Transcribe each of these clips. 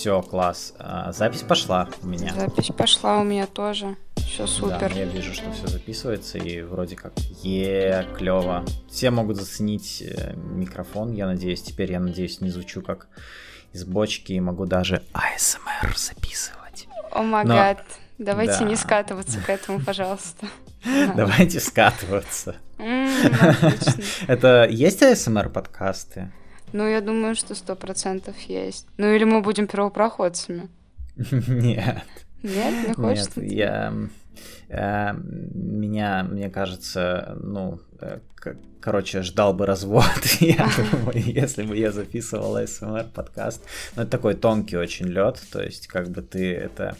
Все, класс. А, запись пошла у меня. Запись пошла у меня тоже. Все супер. Да, я вижу, что все записывается, и вроде как е клево. Все могут заценить э, микрофон, я надеюсь. Теперь я надеюсь, не звучу как из бочки и могу даже ASMR записывать. О май гад. Давайте да. не скатываться к этому, пожалуйста. Давайте скатываться. Это есть ASMR подкасты? Ну, я думаю, что сто процентов есть. Ну, или мы будем первопроходцами. Нет. Нет, не хочется? Нет, я... Э, меня, мне кажется, ну, короче, ждал бы развод, я думаю, если бы я записывал СМР подкаст. Но это такой тонкий очень лед, то есть как бы ты это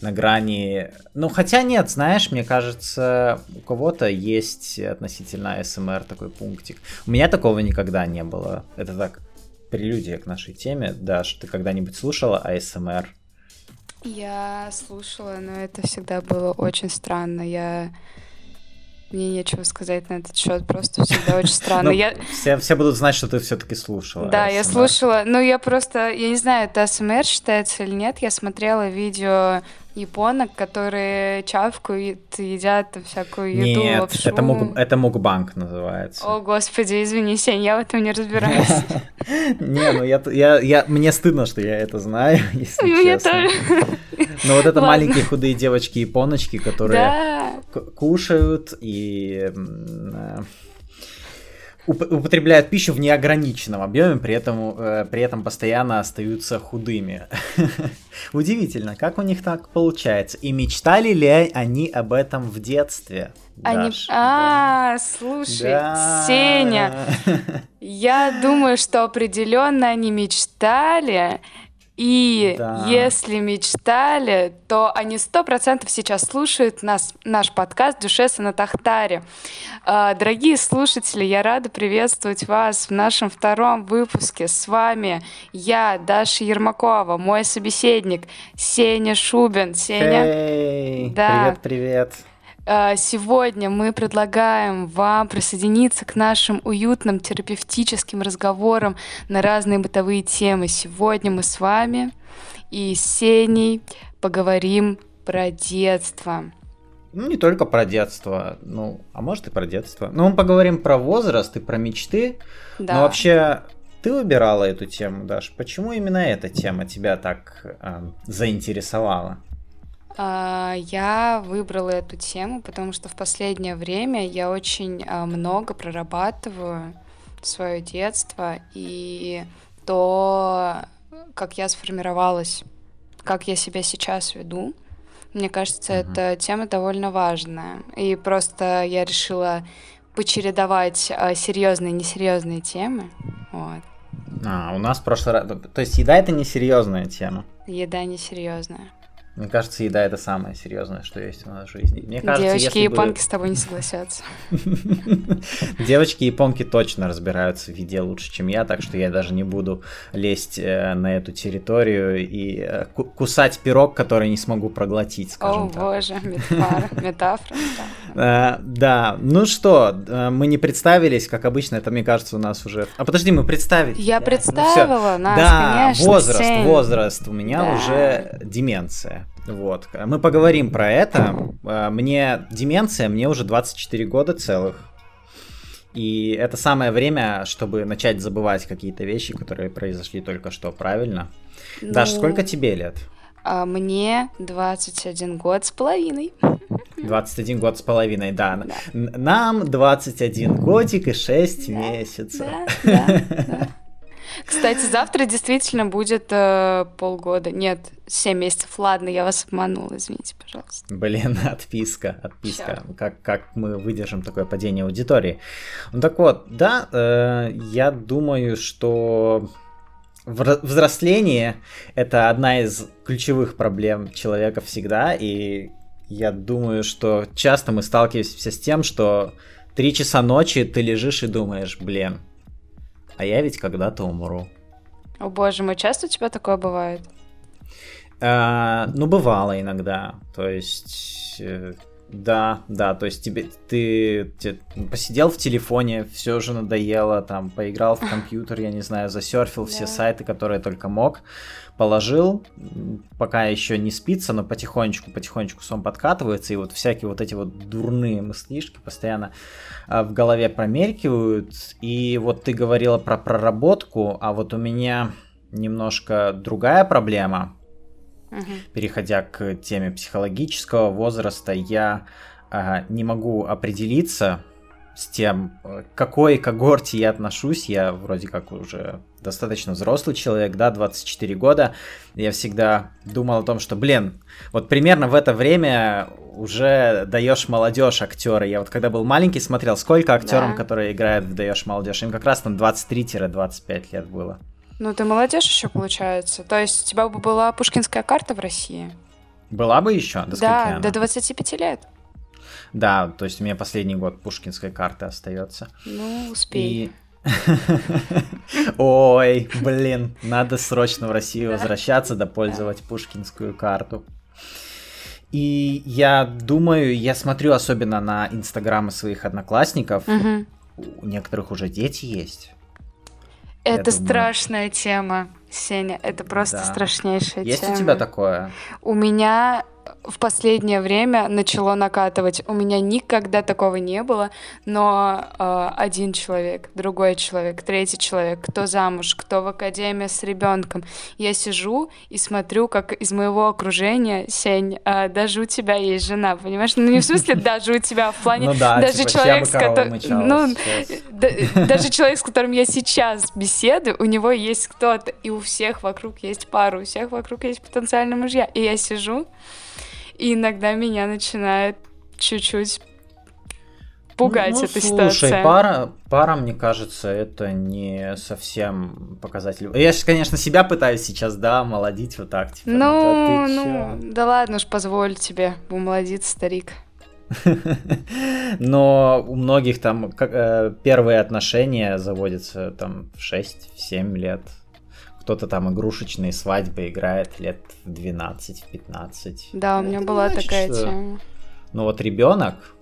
на грани... Ну, хотя нет, знаешь, мне кажется, у кого-то есть относительно СМР такой пунктик. У меня такого никогда не было. Это так, прелюдия к нашей теме. Даш, ты когда-нибудь слушала АСМР? Я слушала, но это всегда было очень странно. Я мне нечего сказать на этот счет, просто всегда очень странно. Ну, я... все, все будут знать, что ты все-таки слушала. Да, я слушала. Ну, я просто, я не знаю, это СМР считается или нет. Я смотрела видео японок, которые чавкают, едят всякую еду, Нет, лапшу. это, мук, это мукбанк называется. О, господи, извини, Сень, я в этом не разбираюсь. Не, ну я, мне стыдно, что я это знаю, если честно. Но вот это маленькие худые девочки-японочки, которые кушают и э, употребляют пищу в неограниченном объеме, при этом, э, при этом постоянно остаются худыми. Удивительно, как у них так получается. И мечтали ли они об этом в детстве? Они... А, слушай. Сеня, я думаю, что определенно они мечтали, и да. если мечтали, то они сто процентов сейчас слушают нас, наш подкаст «Дюшеса на Тахтаре». А, дорогие слушатели, я рада приветствовать вас в нашем втором выпуске. С вами я, Даша Ермакова, мой собеседник Сеня Шубин. Сеня. Hey, да. Привет, привет. А, сегодня мы предлагаем вам присоединиться к нашим уютным терапевтическим разговорам на разные бытовые темы. Сегодня мы с вами и с Сеней поговорим про детство. Ну, не только про детство, ну, а может и про детство. Ну, мы поговорим про возраст и про мечты. Да. Но вообще, ты выбирала эту тему, Даш. Почему именно эта тема тебя так э, заинтересовала? А, я выбрала эту тему, потому что в последнее время я очень а, много прорабатываю свое детство и то, как я сформировалась, как я себя сейчас веду. Мне кажется, mm-hmm. эта тема довольно важная. И просто я решила почередовать а, серьезные и несерьезные темы. Вот. А, у нас в прошлый раз... То есть еда это несерьезная тема? Еда несерьезная. Мне кажется, еда это самое серьезное, что есть у нас в жизни. Мне кажется, Девочки и японки бы... с тобой не согласятся. Девочки и японки точно разбираются в еде лучше, чем я, так что я даже не буду лезть э, на эту территорию и э, кусать пирог, который не смогу проглотить, скажем О, так. боже, метафора, метафора. Э, да, ну что, мы не представились, как обычно, это, мне кажется, у нас уже... А подожди, мы представили. Я ну представила нас, Да, возраст, возраст, у меня уже деменция. Вот. Мы поговорим про это. А, мне деменция, мне уже 24 года целых. И это самое время, чтобы начать забывать какие-то вещи, которые произошли только что, правильно? Ну, Даш, сколько тебе лет? А мне 21 год с половиной. 21 год с половиной, да. да. Нам 21 годик и 6 да, месяцев. Да, да, да. Кстати, завтра действительно будет э, полгода. Нет, 7 месяцев. Ладно, я вас обманула, извините, пожалуйста. Блин, отписка, отписка. Как, как мы выдержим такое падение аудитории? Ну так вот, да, э, я думаю, что взросление это одна из ключевых проблем человека всегда, и я думаю, что часто мы сталкиваемся с тем, что три часа ночи ты лежишь и думаешь, блин, а я ведь когда-то умру. О боже мой, часто у тебя такое бывает? А, ну, бывало иногда. То есть, э, Да, да, то есть тебе ты, ты посидел в телефоне, все уже надоело, там поиграл в компьютер, я не знаю, засерфил все сайты, которые только мог, положил, пока еще не спится, но потихонечку, потихонечку сон подкатывается, и вот всякие вот эти вот дурные мыслишки постоянно а, в голове промелькивают. И вот ты говорила про проработку, а вот у меня немножко другая проблема. Угу. Переходя к теме психологического возраста, я а, не могу определиться с тем, к какой когорте я отношусь. Я вроде как уже достаточно взрослый человек, да, 24 года. Я всегда думал о том, что, блин, вот примерно в это время уже даешь молодежь актеры. Я вот когда был маленький смотрел, сколько актерам, да. которые играют в даешь молодежь, им как раз там 23-25 лет было. Ну, ты молодежь еще получается. То есть у тебя бы была пушкинская карта в России? Была бы еще? До да, до 25 лет. Да, то есть у меня последний год пушкинской карты остается. Ну, успей. И... Ой, блин, надо срочно в Россию возвращаться, да пользовать пушкинскую карту. И я думаю, я смотрю особенно на инстаграмы своих одноклассников. Угу. У некоторых уже дети есть. Это думаю... страшная тема, Сеня. Это просто да. страшнейшая есть тема. Есть у тебя такое? У меня в последнее время начало накатывать. У меня никогда такого не было, но э, один человек, другой человек, третий человек, кто замуж, кто в академии с ребенком. Я сижу и смотрю, как из моего окружения, Сень, э, даже у тебя есть жена, понимаешь? Ну не в смысле даже у тебя, а в плане ну, да, даже типа, человек, с которым, ну, да, даже человек, с которым я сейчас беседую, у него есть кто-то, и у всех вокруг есть пара, у всех вокруг есть потенциальные мужья, и я сижу и иногда меня начинает чуть-чуть пугать ну, эта слушай, ситуация. пара, пара, мне кажется, это не совсем показатель. Я же, конечно, себя пытаюсь сейчас, да, молодить вот так. Типа, ну, ну, ну да ладно уж, позволь тебе умолодиться, старик. Но у многих там как, э, первые отношения заводятся там в 6-7 лет кто-то там игрушечные свадьбы играет лет в 12, в 15. Да, у меня была значит, такая что... тема. Ну вот ребенок,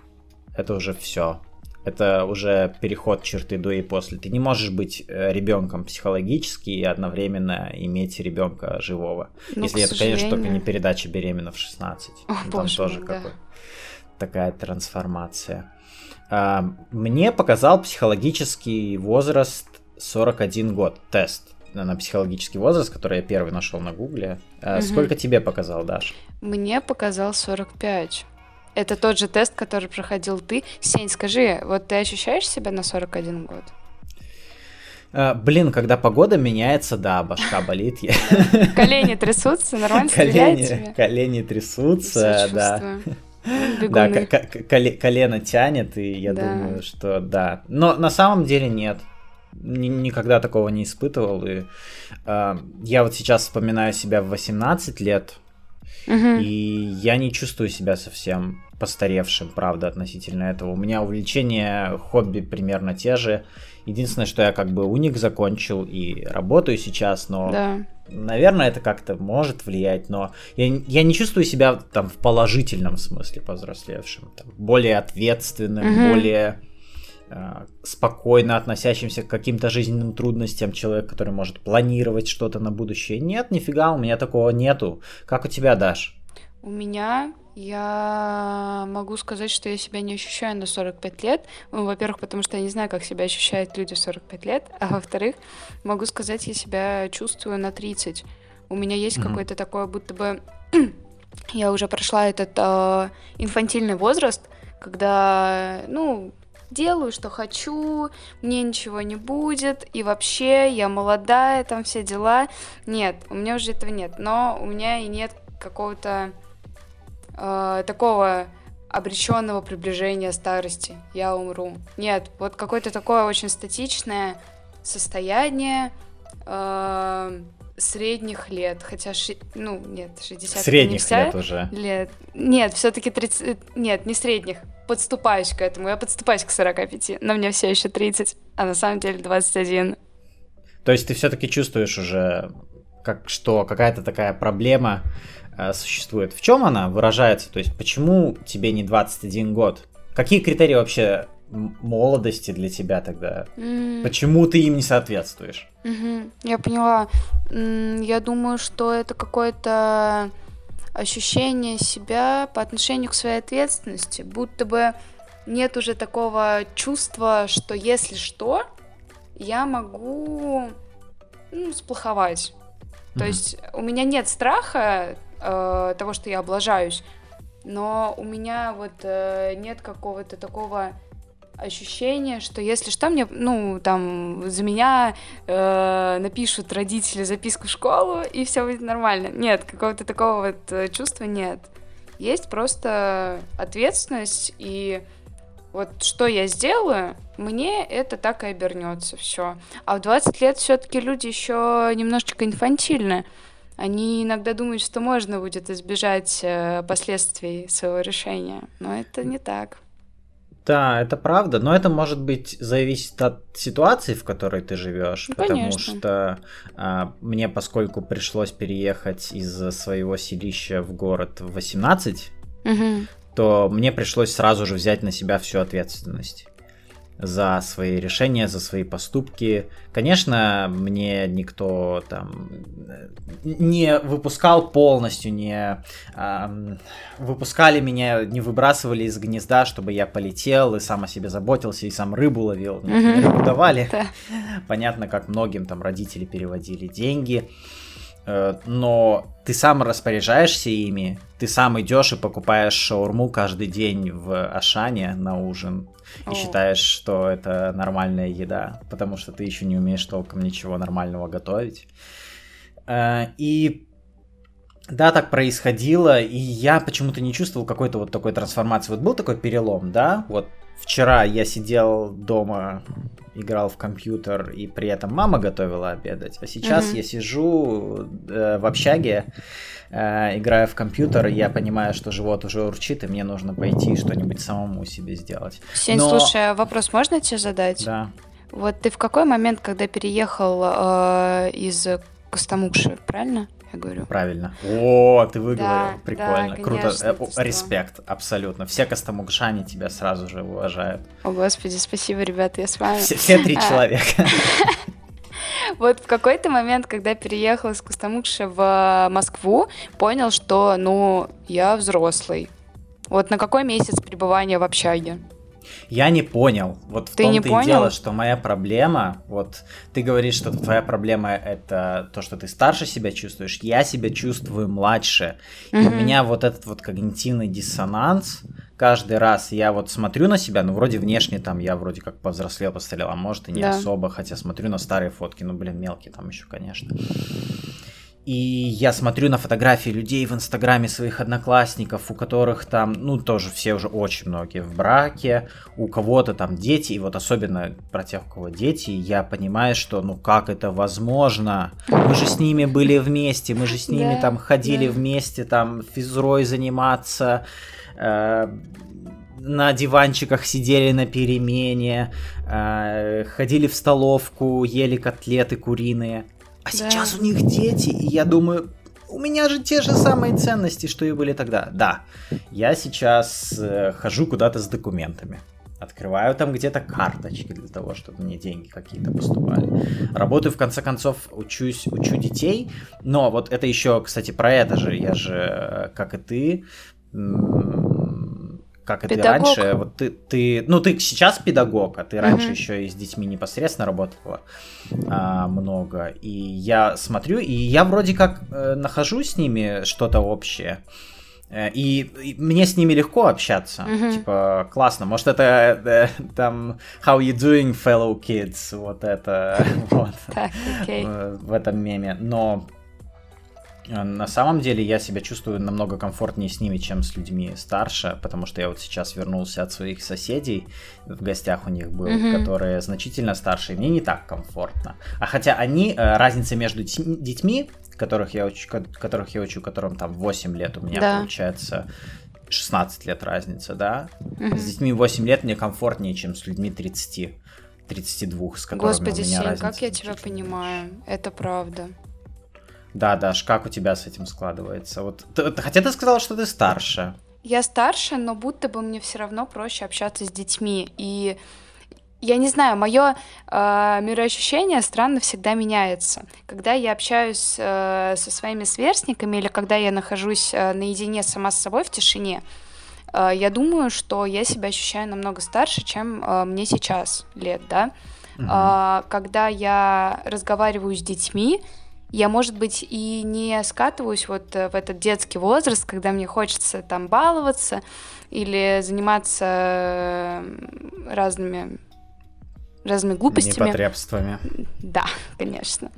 это уже все. Это уже переход черты до и после. Ты не можешь быть э, ребенком психологически и одновременно иметь ребенка живого. Ну, Если это, сожалению... конечно, только не передача беременна в 16. О, ну, там тоже мой, да. такая трансформация. А, мне показал психологический возраст 41 год, тест на психологический возраст, который я первый нашел на Гугле. Угу. Сколько тебе показал, Даш? Мне показал 45. Это тот же тест, который проходил ты. Сень, скажи, вот ты ощущаешь себя на 41 год? А, блин, когда погода меняется, да, башка болит. Колени трясутся, нормально колени, колени трясутся, да. Да, колено тянет, и я думаю, что да. Но на самом деле нет никогда такого не испытывал. И э, я вот сейчас вспоминаю себя в 18 лет, угу. и я не чувствую себя совсем постаревшим, правда, относительно этого. У меня увлечения, хобби примерно те же. Единственное, что я как бы уник закончил и работаю сейчас, но, да. наверное, это как-то может влиять, но я, я не чувствую себя там в положительном смысле повзрослевшим, там, более ответственным, угу. более спокойно относящимся к каким-то жизненным трудностям, человек, который может планировать что-то на будущее. Нет, нифига, у меня такого нету. Как у тебя, Даш? У меня я могу сказать, что я себя не ощущаю на 45 лет. Ну, во-первых, потому что я не знаю, как себя ощущают люди в 45 лет. А во-вторых, могу сказать, я себя чувствую на 30. У меня есть mm-hmm. какой-то такой, будто бы я уже прошла этот э, инфантильный возраст, когда, ну, делаю, что хочу, мне ничего не будет, и вообще я молодая, там все дела. Нет, у меня уже этого нет, но у меня и нет какого-то э, такого обреченного приближения старости. Я умру. Нет, вот какое-то такое очень статичное состояние. Э, средних лет, хотя, ши... ну, нет, 60 Средних не вся лет уже. Лет. Нет, все-таки 30, нет, не средних, подступаюсь к этому, я подступаюсь к 45, но мне все еще 30, а на самом деле 21. То есть ты все-таки чувствуешь уже как, что какая-то такая проблема э, существует. В чем она выражается? То есть почему тебе не 21 год? Какие критерии вообще молодости для тебя тогда? Mm. Почему ты им не соответствуешь? Mm-hmm. Я поняла. Я думаю, что это какое-то ощущение себя по отношению к своей ответственности, будто бы нет уже такого чувства, что если что, я могу ну, сплоховать. Mm-hmm. То есть у меня нет страха э, того, что я облажаюсь, но у меня вот э, нет какого-то такого ощущение, что если что, мне, ну, там, за меня э, напишут родители записку в школу, и все будет нормально. Нет, какого-то такого вот э, чувства нет. Есть просто ответственность, и вот что я сделаю, мне это так и обернется, все. А в 20 лет все-таки люди еще немножечко инфантильны. Они иногда думают, что можно будет избежать э, последствий своего решения, но это не так. Да, это правда, но это может быть зависит от ситуации, в которой ты живешь, ну, потому конечно. что а, мне, поскольку пришлось переехать из своего селища в город в 18, угу. то мне пришлось сразу же взять на себя всю ответственность за свои решения, за свои поступки. Конечно, мне никто там не выпускал полностью, не э, выпускали меня, не выбрасывали из гнезда, чтобы я полетел и сам о себе заботился и сам рыбу ловил. Mm-hmm. рыбу давали. Понятно, как многим там родители переводили деньги. Э, но ты сам распоряжаешься ими, ты сам идешь и покупаешь шаурму каждый день в Ашане на ужин и О. считаешь, что это нормальная еда, потому что ты еще не умеешь толком ничего нормального готовить. Э, и да, так происходило, и я почему-то не чувствовал какой-то вот такой трансформации. Вот был такой перелом, да, вот вчера я сидел дома играл в компьютер, и при этом мама готовила обедать. А сейчас mm-hmm. я сижу э, в общаге, э, играю в компьютер, и я понимаю, что живот уже урчит, и мне нужно пойти что-нибудь самому себе сделать. Сень, Но... слушай, а вопрос можно тебе задать? Да. Вот ты в какой момент, когда переехал э, из Костомукши, правильно? Я говорю. Правильно. О, ты выговорил. Да, Прикольно. Да, Круто. Э, респект, абсолютно. Все костомукшане тебя сразу же уважают. О, господи, спасибо, ребята, я с вами. Все, все три а. человека. Вот в какой-то момент, когда переехал из Костомукши в Москву, понял, что, ну, я взрослый. Вот на какой месяц пребывания в общаге? Я не понял. Вот в ты том-то и дело, что моя проблема, вот ты говоришь, что твоя проблема это то, что ты старше себя чувствуешь, я себя чувствую младше. Mm-hmm. И у меня вот этот вот когнитивный диссонанс, каждый раз я вот смотрю на себя, ну вроде внешне там я вроде как повзрослел, постарел, а может и не да. особо, хотя смотрю на старые фотки, ну блин, мелкие там еще, конечно. И я смотрю на фотографии людей в инстаграме своих одноклассников, у которых там, ну, тоже все уже очень многие в браке, у кого-то там дети, и вот особенно про тех, у кого дети, я понимаю, что, ну, как это возможно? Мы же с ними были вместе, мы же с ними да, там ходили да. вместе, там, физрой заниматься, э, на диванчиках сидели на перемене, э, ходили в столовку, ели котлеты куриные. А да. сейчас у них дети, и я думаю, у меня же те же самые ценности, что и были тогда. Да, я сейчас э, хожу куда-то с документами. Открываю там где-то карточки для того, чтобы мне деньги какие-то поступали. Работаю, в конце концов, учусь, учу детей. Но вот это еще, кстати, про это же. Я же, э, как и ты, как это педагог. раньше, вот ты, ты, ну ты сейчас педагог, а ты раньше угу. еще и с детьми непосредственно работала а, много, и я смотрю, и я вроде как э, нахожу с ними что-то общее. Э, и, и мне с ними легко общаться, mm-hmm. типа классно. Может это э, там How you doing, fellow kids, вот это вот так, okay. в этом меме. Но на самом деле я себя чувствую намного комфортнее с ними, чем с людьми старше, потому что я вот сейчас вернулся от своих соседей, в гостях у них был, mm-hmm. которые значительно старше, и мне не так комфортно. А хотя они, э, разница между детьми, которых я учу, которых я учу, которым там 8 лет, у меня да. получается 16 лет разница, да? Mm-hmm. С детьми 8 лет мне комфортнее, чем с людьми 30. 32, с которыми Господи, у меня Сень, разница. как я тебя понимаю, это правда. Да, Даш, как у тебя с этим складывается? Вот, хотя ты сказала, что ты старше. Я старше, но будто бы мне все равно проще общаться с детьми. И я не знаю, мое э, мироощущение странно всегда меняется. Когда я общаюсь э, со своими сверстниками или когда я нахожусь э, наедине сама с собой в тишине, э, я думаю, что я себя ощущаю намного старше, чем э, мне сейчас лет, да. Uh-huh. Э, когда я разговариваю с детьми, я, может быть, и не скатываюсь вот э, в этот детский возраст, когда мне хочется там баловаться или заниматься разными разными глупостями. Непотребствами. Да, конечно.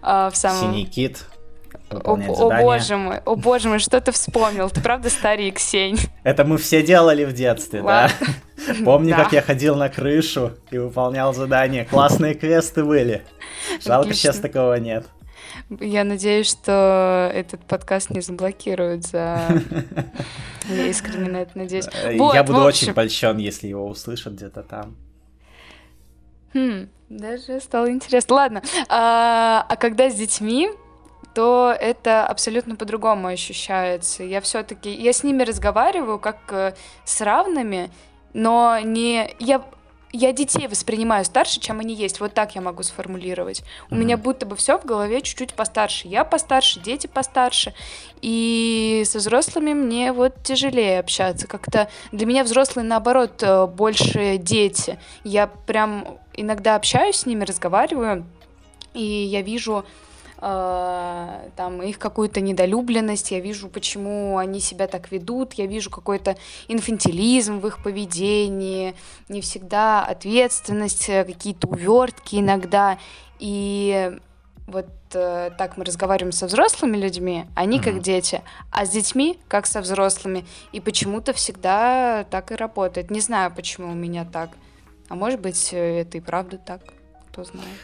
А, в самом... Синий кит. О, о боже мой, о боже мой, что ты вспомнил? Ты правда старик, Сень? Это мы все делали в детстве, Ладно. да? Помню, да. как я ходил на крышу и выполнял задания. Классные квесты были. Жалко, Отлично. сейчас такого нет. Я надеюсь, что этот подкаст не заблокируют за... Я искренне на это надеюсь. Вот, я буду очень польщен, если его услышат где-то там. Хм, даже стало интересно. Ладно, а, а когда с детьми, то это абсолютно по-другому ощущается. Я все-таки, я с ними разговариваю как э, с равными, но не я я детей воспринимаю старше, чем они есть. Вот так я могу сформулировать. У mm-hmm. меня будто бы все в голове чуть-чуть постарше. Я постарше, дети постарше. И со взрослыми мне вот тяжелее общаться. Как-то для меня взрослые, наоборот, э, больше дети. Я прям иногда общаюсь с ними, разговариваю, и я вижу э, там их какую-то недолюбленность, я вижу, почему они себя так ведут, я вижу какой-то инфантилизм в их поведении, не всегда ответственность, э, какие-то увертки иногда. И вот э, так мы разговариваем со взрослыми людьми, они mm-hmm. как дети, а с детьми как со взрослыми. И почему-то всегда так и работает. Не знаю, почему у меня так. А может быть, э, это и правда так, кто знает.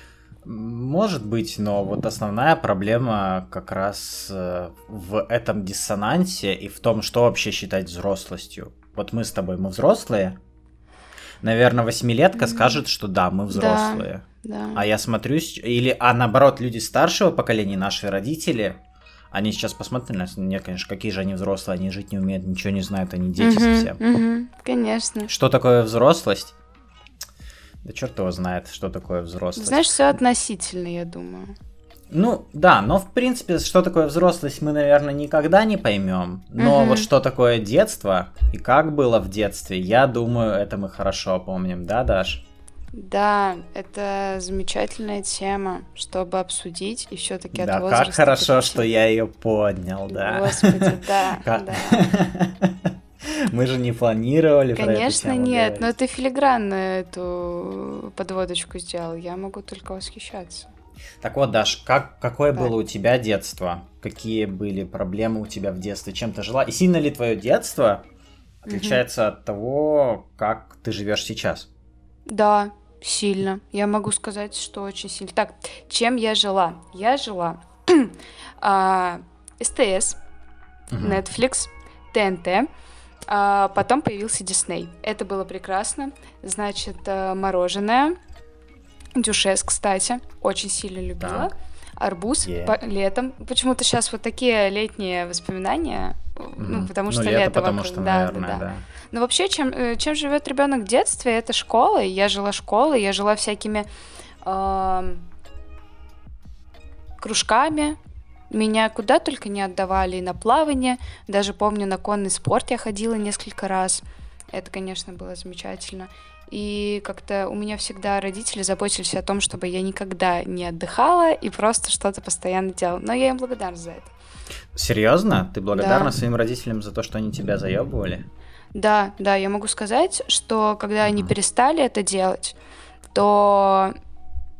Может быть, но вот основная проблема как раз э, в этом диссонансе и в том, что вообще считать взрослостью. Вот мы с тобой, мы взрослые. Наверное, восьмилетка скажет, что да, мы взрослые. Да, да. А я смотрюсь, или, а наоборот, люди старшего поколения, наши родители, они сейчас посмотрят на нет, конечно, какие же они взрослые, они жить не умеют, ничего не знают, они дети угу, совсем. Угу, конечно. Что такое взрослость? Да черт его знает, что такое взрослость. Знаешь, все относительно, я думаю. Ну, да, но в принципе, что такое взрослость, мы, наверное, никогда не поймем. Но угу. вот что такое детство и как было в детстве, я думаю, это мы хорошо помним, да, Даш? Да, это замечательная тема, чтобы обсудить и все-таки от Да, как хорошо, что я ее поднял, да. Господи, да, да. Мы же не планировали Конечно, нет, но ты филигранно эту подводочку сделал. Я могу только восхищаться. Так вот, Даш, как, какое да. было у тебя детство? Какие были проблемы у тебя в детстве? Чем ты жила? И сильно ли твое детство отличается угу. от того, как ты живешь сейчас? Да, сильно. Я могу сказать, что очень сильно. Так, чем я жила? Я жила а, СТС, угу. Netflix, ТНТ, а потом появился Дисней. Это было прекрасно. Значит, э, мороженое. Дюшес, кстати, очень сильно любила. Так. Арбуз yeah. по- летом. Почему-то сейчас вот такие летние воспоминания, mm-hmm. ну, потому ну, что ну, лето, лето потому вокруг. что, да, наверное, да, да. да. Но вообще, чем, э, чем живет ребенок в детстве, это школа. Я жила школой, я жила всякими э, кружками, меня куда только не отдавали, и на плавание, даже помню, на конный спорт я ходила несколько раз. Это, конечно, было замечательно. И как-то у меня всегда родители заботились о том, чтобы я никогда не отдыхала и просто что-то постоянно делала. Но я им благодарна за это. Серьезно? Ты благодарна да. своим родителям за то, что они тебя заебывали? Да, да, я могу сказать, что когда mm-hmm. они перестали это делать, то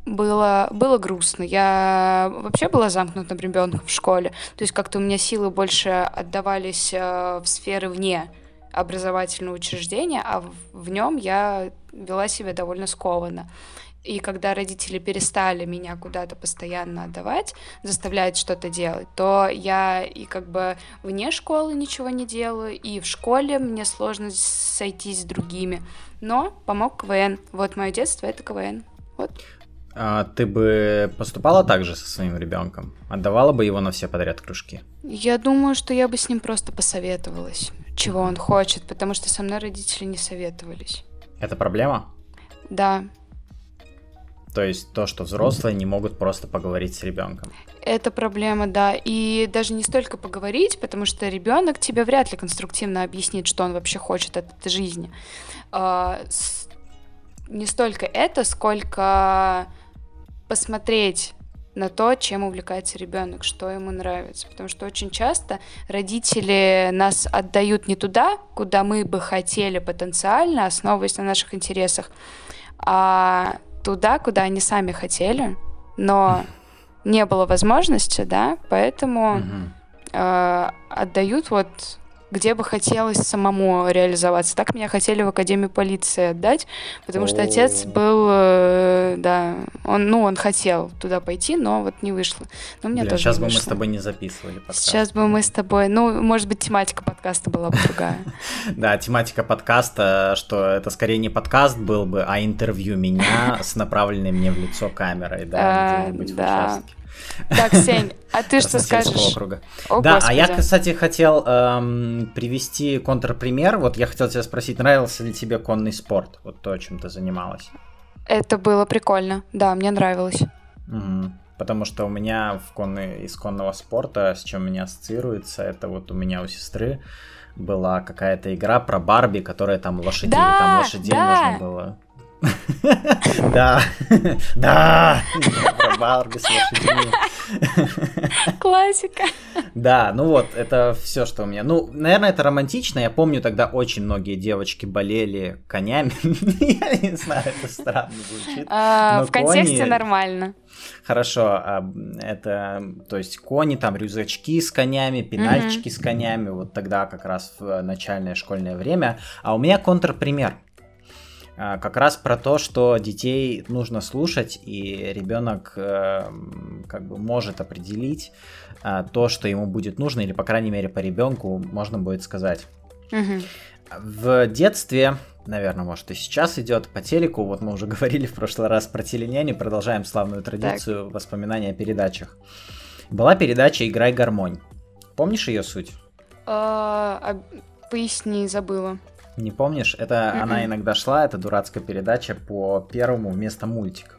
было, было грустно. Я вообще была замкнутым ребенком в школе. То есть как-то у меня силы больше отдавались э, в сферы вне образовательного учреждения, а в, в нем я вела себя довольно скованно. И когда родители перестали меня куда-то постоянно отдавать, заставлять что-то делать, то я и как бы вне школы ничего не делаю, и в школе мне сложно сойтись с другими. Но помог КВН. Вот мое детство — это КВН. Вот. А ты бы поступала так же со своим ребенком? Отдавала бы его на все подряд кружки? Я думаю, что я бы с ним просто посоветовалась, чего он хочет, потому что со мной родители не советовались. Это проблема? Да. То есть то, что взрослые не могут просто поговорить с ребенком. Это проблема, да. И даже не столько поговорить, потому что ребенок тебе вряд ли конструктивно объяснит, что он вообще хочет от этой жизни. А, не столько это, сколько посмотреть на то, чем увлекается ребенок, что ему нравится. Потому что очень часто родители нас отдают не туда, куда мы бы хотели потенциально, основываясь на наших интересах, а туда, куда они сами хотели, но не было возможности, да, поэтому э, отдают вот где бы хотелось самому реализоваться. Так меня хотели в Академию полиции отдать, потому что отец был, э, да, он, ну, он хотел туда пойти, но вот не вышло. Но мне Блин, тоже сейчас бы мы с тобой не записывали подкаст. Сейчас бы мы с тобой, ну, может быть, тематика подкаста была бы другая. Да, тематика подкаста, что это скорее не подкаст был бы, а интервью меня с направленной мне в лицо камерой, да, а, где-нибудь в участке. Так, Сень, а ты что скажешь? Округа. О, да, господи. а я, кстати, хотел эм, привести контрпример. Вот я хотел тебя спросить, нравился ли тебе конный спорт? Вот то, чем ты занималась. Это было прикольно, да, мне нравилось. Угу. Потому что у меня в конный, из конного спорта, с чем меня ассоциируется, это вот у меня у сестры была какая-то игра про Барби, которая там лошадей, да, там лошадей да. нужно было да, да, Барби с лошадьми. Классика. Да, ну вот, это все, что у меня. Ну, наверное, это романтично. Я помню, тогда очень многие девочки болели конями. Я не знаю, это странно звучит. А, в контексте нормально. Хорошо, а, это, то есть кони, там рюкзачки с конями, пенальчики с конями, вот тогда как раз в начальное школьное время. А у меня контрпример. А, как раз про то, что детей нужно слушать, и ребенок э, как бы может определить э, то, что ему будет нужно, или, по крайней мере, по ребенку можно будет сказать. Угу. В детстве, наверное, может и сейчас идет по телеку, вот мы уже говорили в прошлый раз про теленяни, продолжаем славную традицию так. воспоминаний о передачах. Была передача «Играй гармонь». Помнишь ее суть? А, а, поясни, забыла. Не помнишь? Это mm-hmm. она иногда шла, это дурацкая передача по первому вместо мультиков.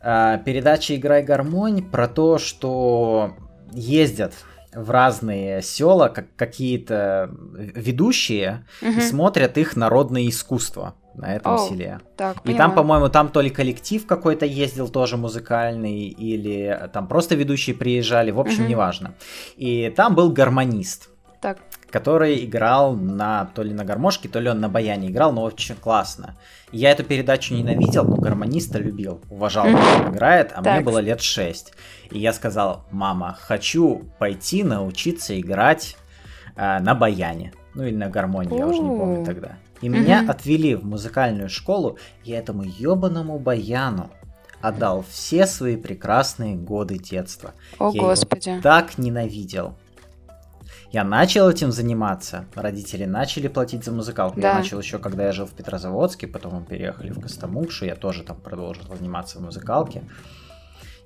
А, передача «Играй гармонь» про то, что ездят в разные села как какие-то ведущие mm-hmm. и смотрят их народное искусство на этом oh, селе. Так, и там, по-моему, там то ли коллектив какой-то ездил тоже музыкальный, или там просто ведущие приезжали, в общем, mm-hmm. неважно. И там был гармонист. Так который играл на то ли на гармошке, то ли он на баяне играл, но очень классно. Я эту передачу ненавидел, но гармониста любил, уважал, как он играет, а так. мне было лет 6. И я сказал, мама, хочу пойти научиться играть э, на баяне. Ну или на гармонии, я уже не помню тогда. И меня отвели в музыкальную школу, и этому ебаному баяну отдал все свои прекрасные годы детства. О, я Господи. Его так ненавидел. Я начал этим заниматься, родители начали платить за музыкалку. Да. Я начал еще, когда я жил в Петрозаводске, потом мы переехали в Костомукшу, я тоже там продолжил заниматься в музыкалке.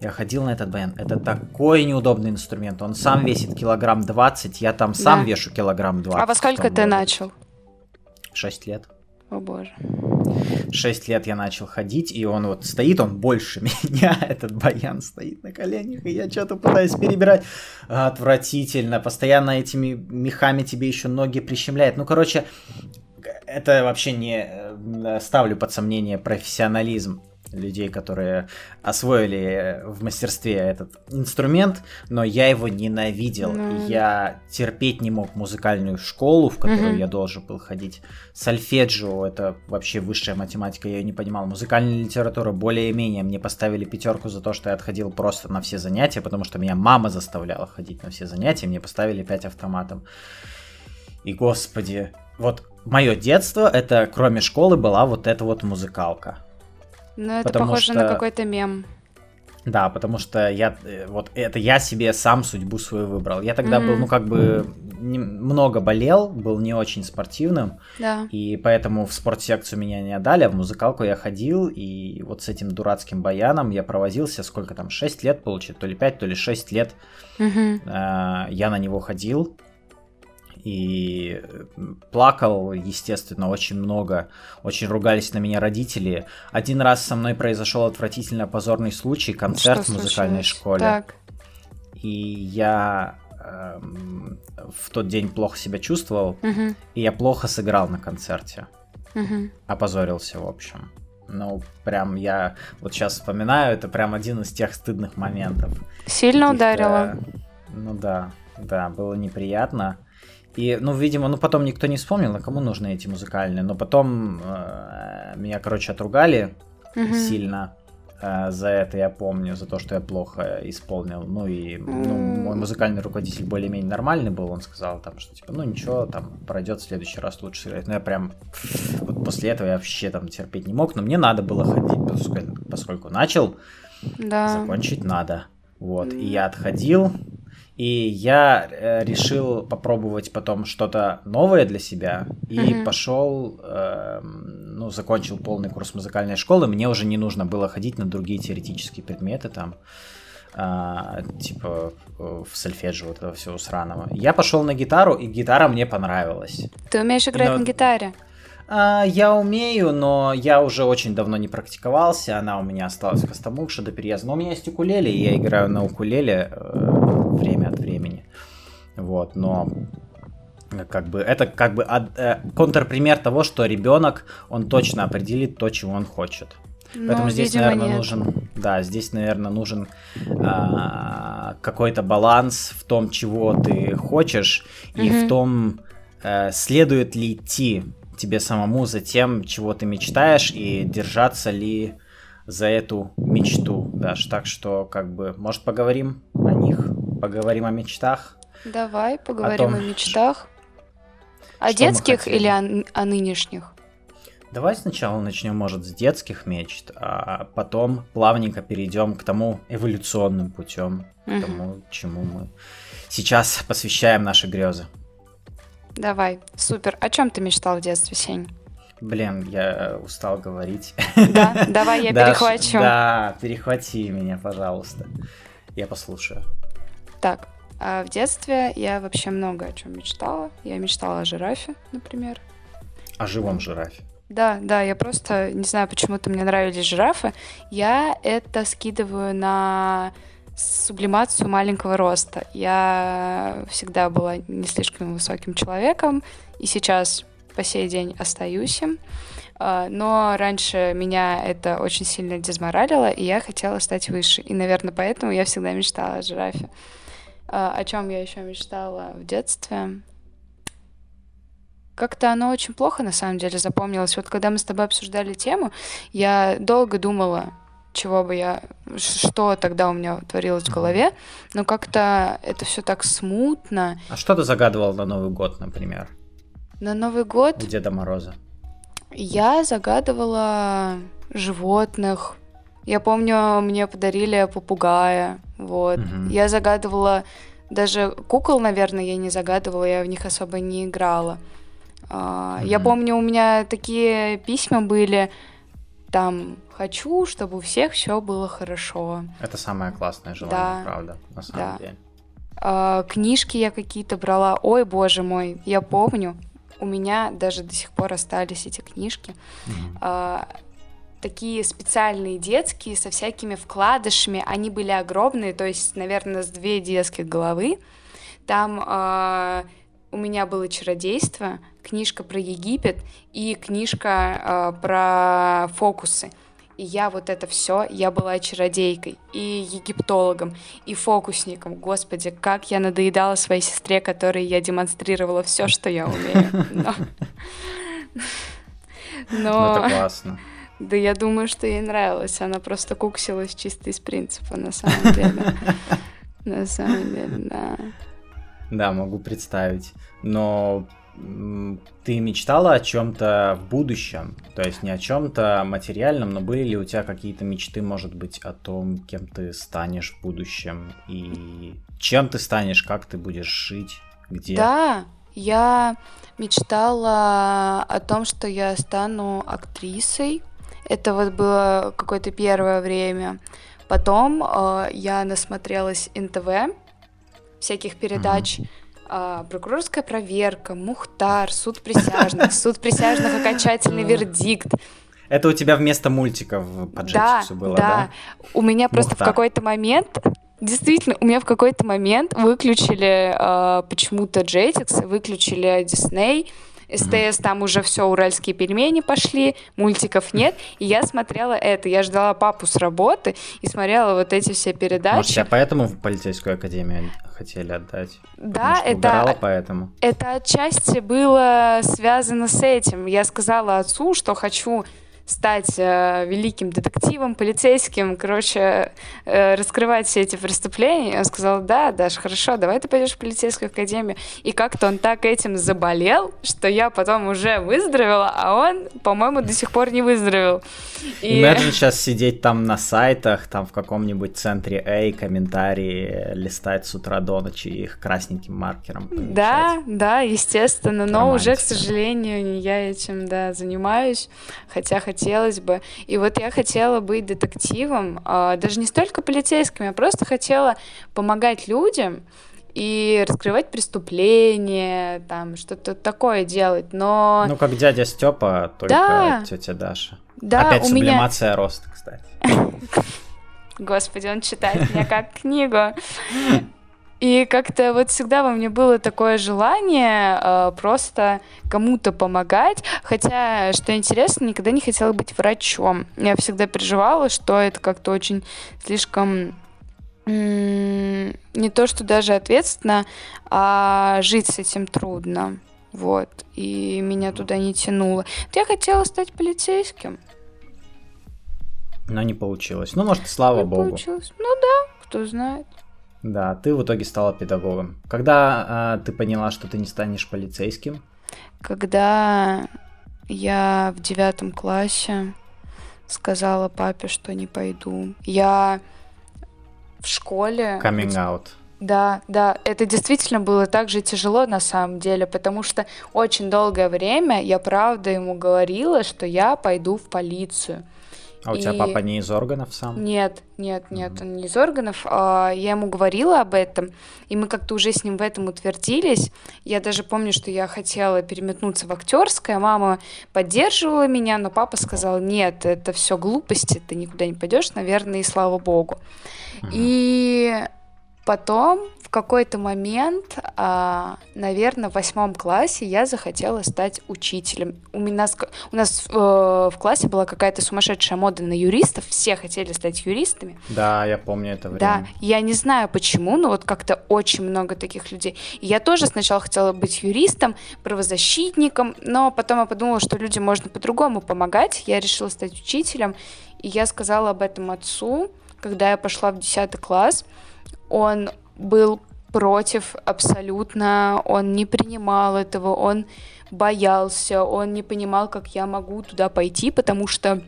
Я ходил на этот баян. Это такой неудобный инструмент. Он сам весит килограмм 20, я там сам да. вешу килограмм 20. А во сколько ты начал? 6 лет. О боже. Шесть лет я начал ходить, и он вот стоит, он больше меня, этот баян стоит на коленях, и я что-то пытаюсь перебирать. Отвратительно, постоянно этими мехами тебе еще ноги прищемляет. Ну, короче, это вообще не э, ставлю под сомнение профессионализм людей, которые освоили в мастерстве этот инструмент, но я его ненавидел. Ну... Я терпеть не мог музыкальную школу, в которую mm-hmm. я должен был ходить. Сольфеджио это вообще высшая математика, я ее не понимал. Музыкальная литература более-менее. Мне поставили пятерку за то, что я отходил просто на все занятия, потому что меня мама заставляла ходить на все занятия, мне поставили 5 автоматом. И господи, вот мое детство, это кроме школы была вот эта вот музыкалка. Ну, это похоже что... на какой-то мем. Да, потому что я э, вот это я себе сам судьбу свою выбрал. Я тогда mm-hmm. был, ну как бы много болел, был не очень спортивным, да. и поэтому в спортсекцию меня не отдали, а в музыкалку я ходил, и вот с этим дурацким баяном я провозился сколько там 6 лет получится, то ли 5, то ли 6 лет. Mm-hmm. Э, я на него ходил, и плакал, естественно, очень много. Очень ругались на меня родители. Один раз со мной произошел отвратительно позорный случай, концерт Что в музыкальной случилось? школе. Так. И я э, в тот день плохо себя чувствовал, угу. и я плохо сыграл на концерте. Угу. Опозорился, в общем. Ну, прям я вот сейчас вспоминаю, это прям один из тех стыдных моментов. Сильно ударило? Ну да, да, было неприятно. И, ну, видимо, ну потом никто не вспомнил, на кому нужны эти музыкальные. Но потом э, меня, короче, отругали угу. сильно э, за это, я помню, за то, что я плохо исполнил. Ну и ну, мой музыкальный руководитель более-менее нормальный был, он сказал там, что типа, ну ничего, там пройдет в следующий раз лучше сыграть. Но я прям вот после этого я вообще там терпеть не мог, но мне надо было ходить, поскольку, поскольку начал, да. закончить надо. Вот, и я отходил, и я э, решил попробовать потом что-то новое для себя. И mm-hmm. пошел, э, ну, закончил полный курс музыкальной школы. Мне уже не нужно было ходить на другие теоретические предметы там. А, типа в сольфеджио вот этого всего сраного. Я пошел на гитару, и гитара мне понравилась. Ты умеешь играть Но... на гитаре? А, я умею, но я уже очень давно не практиковался. Она у меня осталась в Костомукше до переезда. Но у меня есть укулеле, и я играю на укулеле. Э, время от времени. Вот, но как бы это как бы э, контрпример того, что ребенок, он точно определит то, чего он хочет. Но, Поэтому здесь, наверное, нет. нужен, да, здесь, наверное, нужен а, какой-то баланс в том, чего ты хочешь, угу. и в том, а, следует ли идти тебе самому за тем, чего ты мечтаешь, и держаться ли за эту мечту, Даш. Так что, как бы, может, поговорим о них? Поговорим о мечтах. Давай поговорим о, том, о мечтах. О детских или о, о нынешних? Давай сначала начнем, может, с детских мечт, а потом плавненько перейдем к тому эволюционным путем, к тому, чему мы сейчас посвящаем наши грезы. Давай, супер. О чем ты мечтал в детстве, Сень? Блин, я устал говорить. Да, давай я перехвачу. Да, перехвати меня, пожалуйста. Я послушаю. Так, а в детстве я вообще много о чем мечтала. Я мечтала о жирафе, например. О живом жирафе. Да, да, я просто не знаю, почему-то мне нравились жирафы. Я это скидываю на сублимацию маленького роста. Я всегда была не слишком высоким человеком, и сейчас по сей день остаюсь им. А, но раньше меня это очень сильно дезморалило, и я хотела стать выше. И, наверное, поэтому я всегда мечтала о жирафе. А, о чем я еще мечтала в детстве? Как-то оно очень плохо, на самом деле, запомнилось. Вот когда мы с тобой обсуждали тему, я долго думала, чего бы я, что тогда у меня творилось в голове, но как-то это все так смутно. А что ты загадывал на Новый год, например? На Новый год? Деда Мороза. Я загадывала животных, я помню, мне подарили попугая, вот. Угу. Я загадывала даже кукол, наверное, я не загадывала, я в них особо не играла. угу. Я помню, у меня такие письма были, там хочу, чтобы у всех все было хорошо. Это самое классное желание, да. правда, на самом да. деле. А, книжки я какие-то брала. Ой, боже мой, я помню. У меня даже до сих пор остались эти книжки. Mm-hmm. А, такие специальные детские со всякими вкладышами. Они были огромные, то есть, наверное, с две детских головы. Там э, у меня было чародейство, книжка про Египет и книжка э, про фокусы. И я вот это все, я была чародейкой, и египтологом, и фокусником. Господи, как я надоедала своей сестре, которой я демонстрировала все, что я умею. Но... Но... Это классно. Да я думаю, что ей нравилось. Она просто куксилась чисто из принципа, на самом деле. На самом деле, да. Да, могу представить. Но ты мечтала о чем-то в будущем, то есть не о чем-то материальном, но были ли у тебя какие-то мечты, может быть, о том, кем ты станешь в будущем и чем ты станешь, как ты будешь жить, где? Да, я мечтала о том, что я стану актрисой. Это вот было какое-то первое время. Потом э, я насмотрелась НТВ, всяких передач. Mm-hmm. Э, прокурорская проверка, Мухтар, суд присяжных, суд присяжных, окончательный вердикт. Это у тебя вместо мультиков по да, все было, да? Да, у меня просто Мухтар. в какой-то момент Действительно, у меня в какой-то момент выключили э, почему-то Jetix, выключили Disney, СТС там уже все, уральские пельмени пошли, мультиков нет. И я смотрела это. Я ждала папу с работы и смотрела вот эти все передачи. Может, тебя поэтому в полицейскую академию хотели отдать? Да, это, поэтому. это отчасти было связано с этим. Я сказала отцу, что хочу стать э, великим детективом, полицейским, короче, э, раскрывать все эти преступления. Он сказал, да, Даш, хорошо, давай ты пойдешь в полицейскую академию. И как-то он так этим заболел, что я потом уже выздоровела, а он, по-моему, до сих пор не выздоровел. И... Imagine сейчас сидеть там на сайтах, там в каком-нибудь центре A, комментарии листать с утра до ночи их красненьким маркером. Помечать. Да, да, естественно, но Романтика. уже, к сожалению, я этим, да, занимаюсь, хотя хотя хотелось бы. И вот я хотела быть детективом, а, даже не столько полицейским, я просто хотела помогать людям и раскрывать преступления, там что-то такое делать, но... Ну, как дядя Степа, только да. тетя Даша. Да, Опять у сублимация меня... роста, кстати. Господи, он читает меня как книгу. И как-то вот всегда во мне было такое желание э, просто кому-то помогать. Хотя, что интересно, никогда не хотела быть врачом. Я всегда переживала, что это как-то очень слишком не то, что даже ответственно, а жить с этим трудно. Вот. И меня туда не тянуло. Я хотела стать полицейским. Но не получилось. Ну, может, слава не богу. Получилось. Ну да, кто знает. Да, ты в итоге стала педагогом. Когда э, ты поняла, что ты не станешь полицейским? Когда я в девятом классе сказала папе, что не пойду. Я в школе... Coming out. Да, да, это действительно было так же тяжело на самом деле, потому что очень долгое время я правда ему говорила, что я пойду в полицию. А у и... тебя папа не из органов сам? Нет, нет, нет, mm-hmm. он не из органов. А, я ему говорила об этом, и мы как-то уже с ним в этом утвердились. Я даже помню, что я хотела переметнуться в актерское, мама поддерживала меня, но папа сказал, нет, это все глупости, ты никуда не пойдешь, наверное, и слава богу. Mm-hmm. И потом в какой-то момент, а, наверное, в восьмом классе я захотела стать учителем. У, меня, у нас э, в классе была какая-то сумасшедшая мода на юристов, все хотели стать юристами. Да, я помню это время. Да, я не знаю почему, но вот как-то очень много таких людей. И я тоже сначала хотела быть юристом, правозащитником, но потом я подумала, что людям можно по-другому помогать. Я решила стать учителем, и я сказала об этом отцу, когда я пошла в 10 класс. Он был против абсолютно, он не принимал этого, он боялся, он не понимал, как я могу туда пойти, потому что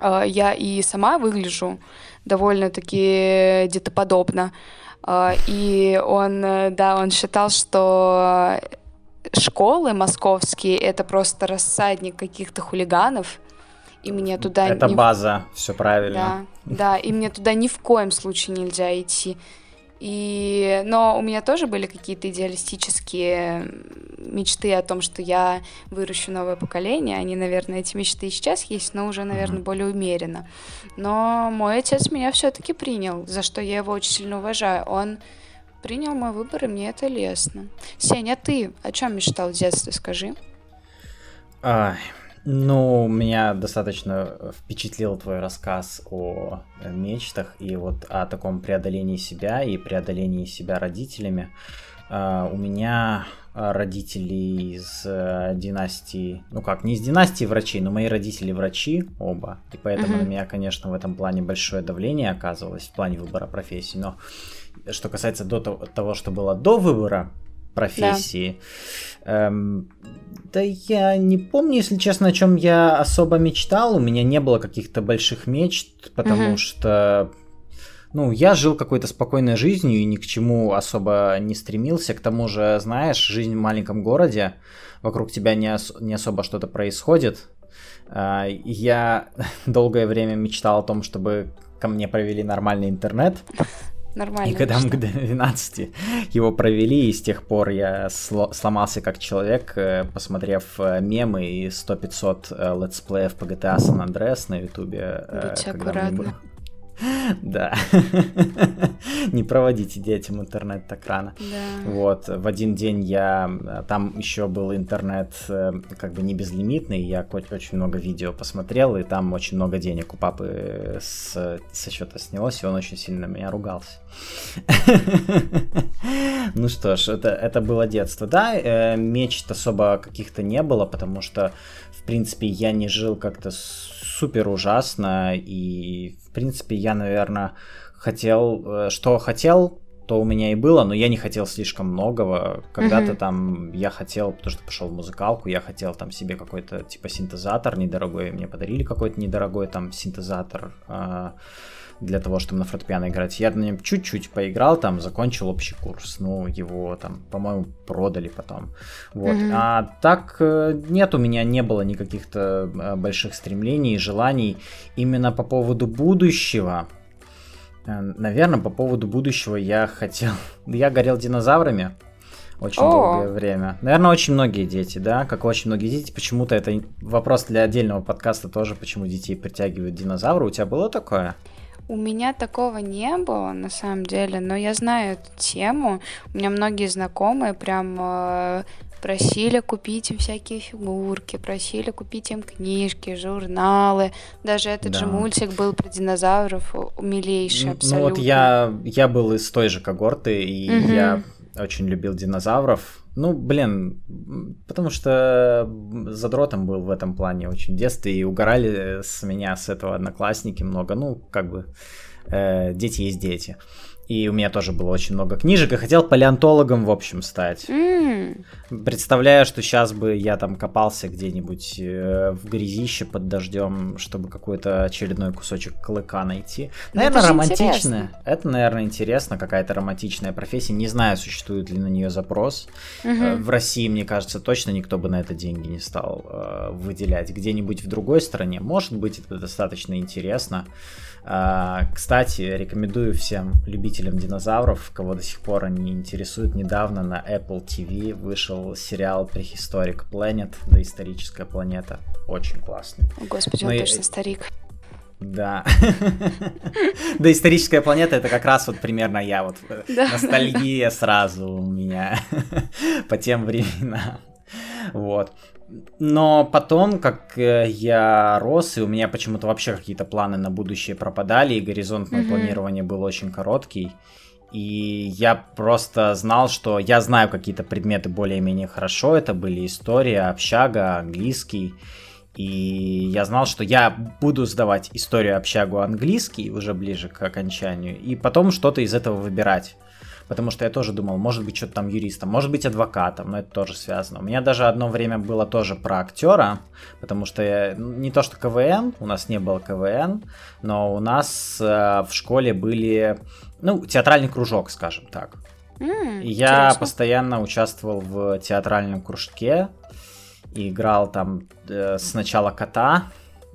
э, я и сама выгляжу довольно-таки детоподобно. Э, и он, да, он считал, что школы московские это просто рассадник каких-то хулиганов, и мне туда... Это ни... база, все правильно. Да, да, и мне туда ни в коем случае нельзя идти. И, но у меня тоже были какие-то идеалистические мечты о том, что я выращу новое поколение. Они, наверное, эти мечты и сейчас есть, но уже, наверное, более умеренно. Но мой отец меня все-таки принял, за что я его очень сильно уважаю. Он принял мой выбор, и мне это лестно. Сеня, а ты о чем мечтал в детстве, скажи? Ай, ну, меня достаточно впечатлил твой рассказ о э, мечтах и вот о таком преодолении себя и преодолении себя родителями. Uh, у меня родители из uh, династии, ну как, не из династии врачей, но мои родители врачи оба, и поэтому uh-huh. на меня, конечно, в этом плане большое давление оказывалось в плане выбора профессии. Но что касается до того, того что было до выбора профессии. Да. Эм, да я не помню, если честно, о чем я особо мечтал. У меня не было каких-то больших мечт, потому угу. что ну, я жил какой-то спокойной жизнью и ни к чему особо не стремился. К тому же, знаешь, жизнь в маленьком городе, вокруг тебя не, ос- не особо что-то происходит. А, я долгое время мечтал о том, чтобы ко мне провели нормальный интернет. Нормально. И когда мы к 12 его провели, и с тех пор я сломался как человек, э, посмотрев э, мемы и 100-500 э, летсплеев по GTA San Andreas на ютубе. Будьте аккуратны. Да. Не проводите детям интернет так рано. Да. Вот, в один день я... Там еще был интернет э, как бы не безлимитный, я очень много видео посмотрел, и там очень много денег у папы с, со счета снялось, и он очень сильно меня ругался. Ну что ж, это, это было детство. Да, э, мечт особо каких-то не было, потому что, в принципе, я не жил как-то супер ужасно, и, принципе, я, наверное, хотел, э, что хотел, то у меня и было, но я не хотел слишком многого. Когда-то mm-hmm. там я хотел, потому что пошел в музыкалку, я хотел там себе какой-то типа синтезатор недорогой, мне подарили какой-то недорогой там синтезатор. Э- для того, чтобы на фортепиано играть. Я на нем чуть-чуть поиграл, там, закончил общий курс. Ну, его там, по-моему, продали потом. Вот. Mm-hmm. А так э, нет, у меня не было никаких-то э, больших стремлений и желаний именно по поводу будущего. Э, Наверное, по поводу будущего я хотел... Я горел динозаврами очень О! долгое время. Наверное, очень многие дети, да, как очень многие дети. Почему-то это вопрос для отдельного подкаста тоже, почему детей притягивают динозавры. У тебя было такое? У меня такого не было, на самом деле, но я знаю эту тему. У меня многие знакомые прям э, просили купить им всякие фигурки, просили купить им книжки, журналы. Даже этот да. же мультик был про динозавров, милейший абсолютно. Ну вот я, я был из той же когорты, и угу. я очень любил динозавров. Ну, блин, потому что задротом был в этом плане очень в детстве, и угорали с меня с этого одноклассники много, ну, как бы, э, дети есть дети. И у меня тоже было очень много книжек, и хотел палеонтологом, в общем, стать. Mm. Представляю, что сейчас бы я там копался где-нибудь э, в грязище под дождем, чтобы какой-то очередной кусочек клыка найти. Ну, наверное, это романтично. Это, наверное, интересно, какая-то романтичная профессия. Не знаю, существует ли на нее запрос. Mm-hmm. В России, мне кажется, точно никто бы на это деньги не стал э, выделять. Где-нибудь в другой стране, может быть, это достаточно интересно. А, кстати, рекомендую всем любителям динозавров, кого до сих пор они интересуют. Недавно на Apple TV вышел сериал Prehistoric Planet, доисторическая планета. Очень классный. О, господи, Но он я... точно старик. Да. Доисторическая планета это как раз вот примерно я. Вот ностальгия сразу у меня по тем временам. Вот. Но потом, как э, я рос, и у меня почему-то вообще какие-то планы на будущее пропадали, и горизонт моего mm-hmm. планирования был очень короткий. И я просто знал, что я знаю какие-то предметы более-менее хорошо. Это были история, общага, английский. И я знал, что я буду сдавать историю, общагу, английский уже ближе к окончанию. И потом что-то из этого выбирать потому что я тоже думал, может быть, что-то там юристом, может быть, адвокатом, но это тоже связано. У меня даже одно время было тоже про актера, потому что я, ну, не то что КВН, у нас не было КВН, но у нас э, в школе были, ну, театральный кружок, скажем так. Mm, и я интересно. постоянно участвовал в театральном кружке, и играл там э, сначала кота,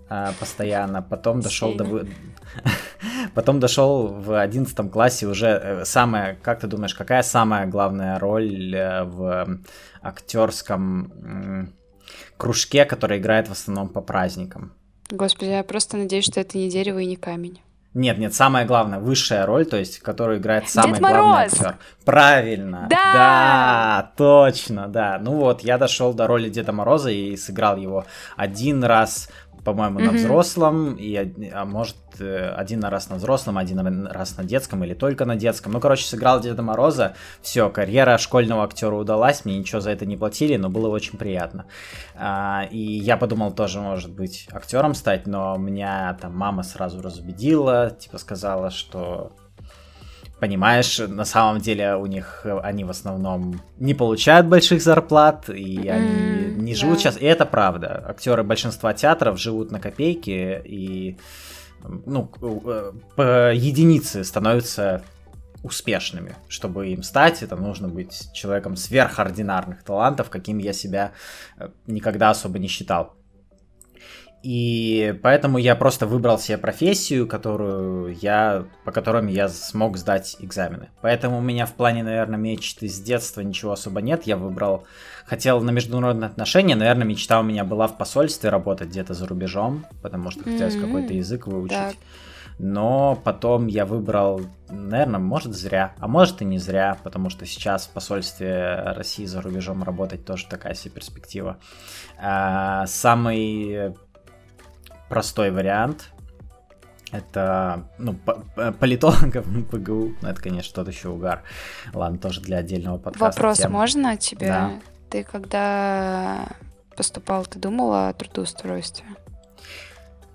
э, постоянно, потом дошел до, Потом дошел в одиннадцатом классе уже э, самая, как ты думаешь, какая самая главная роль э, в актерском кружке, который играет в основном по праздникам? Господи, я просто надеюсь, что это не дерево и не камень. Нет, нет, самая главная, высшая роль, то есть, которую играет самый Дед главный Мороз! актер. Правильно. Да! Да, точно, да. Ну вот, я дошел до роли Деда Мороза и сыграл его один раз по-моему, mm-hmm. на взрослом, и, а может, э, один раз на взрослом, один раз на детском, или только на детском. Ну, короче, сыграл Деда Мороза, все, карьера школьного актера удалась, мне ничего за это не платили, но было очень приятно. А, и я подумал тоже, может быть, актером стать, но меня там мама сразу разубедила, типа сказала, что понимаешь, на самом деле у них они в основном не получают больших зарплат, и mm, они не живут да. сейчас. И это правда. Актеры большинства театров живут на копейки, и ну, э, по единице становятся успешными. Чтобы им стать, это нужно быть человеком сверхординарных талантов, каким я себя э, никогда особо не считал. И поэтому я просто выбрал себе профессию, которую я, по которым я смог сдать экзамены. Поэтому у меня в плане, наверное, мечты с детства ничего особо нет. Я выбрал, хотел на международные отношения, наверное, мечта у меня была в посольстве работать где-то за рубежом, потому что хотелось mm-hmm. какой-то язык выучить. Так. Но потом я выбрал, наверное, может зря, а может и не зря, потому что сейчас в посольстве России за рубежом работать тоже такая себе перспектива. А, самый простой вариант. Это, ну, политологов ПГУ, ну, это, конечно, тот еще угар. Ладно, тоже для отдельного подкаста. Вопрос тем. можно тебе? Да. Ты когда поступал, ты думал о трудоустройстве?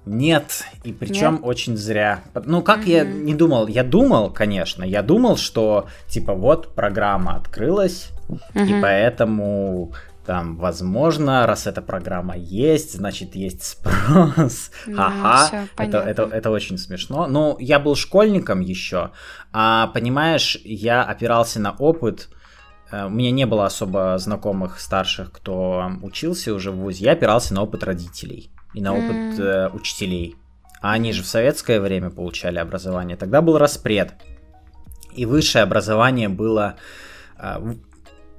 Нет, и причем Нет? очень зря. Ну, как mm-hmm. я не думал? Я думал, конечно, я думал, что, типа, вот программа открылась, mm-hmm. и поэтому там, возможно, раз эта программа есть, значит, есть спрос. Ха-ха. это, это, это очень смешно. Ну, я был школьником еще, а, понимаешь, я опирался на опыт. Э, у меня не было особо знакомых старших, кто учился уже в ВУЗе. Я опирался на опыт родителей и на опыт mm. э, учителей. А они же в советское время получали образование. Тогда был распред. И высшее образование было э,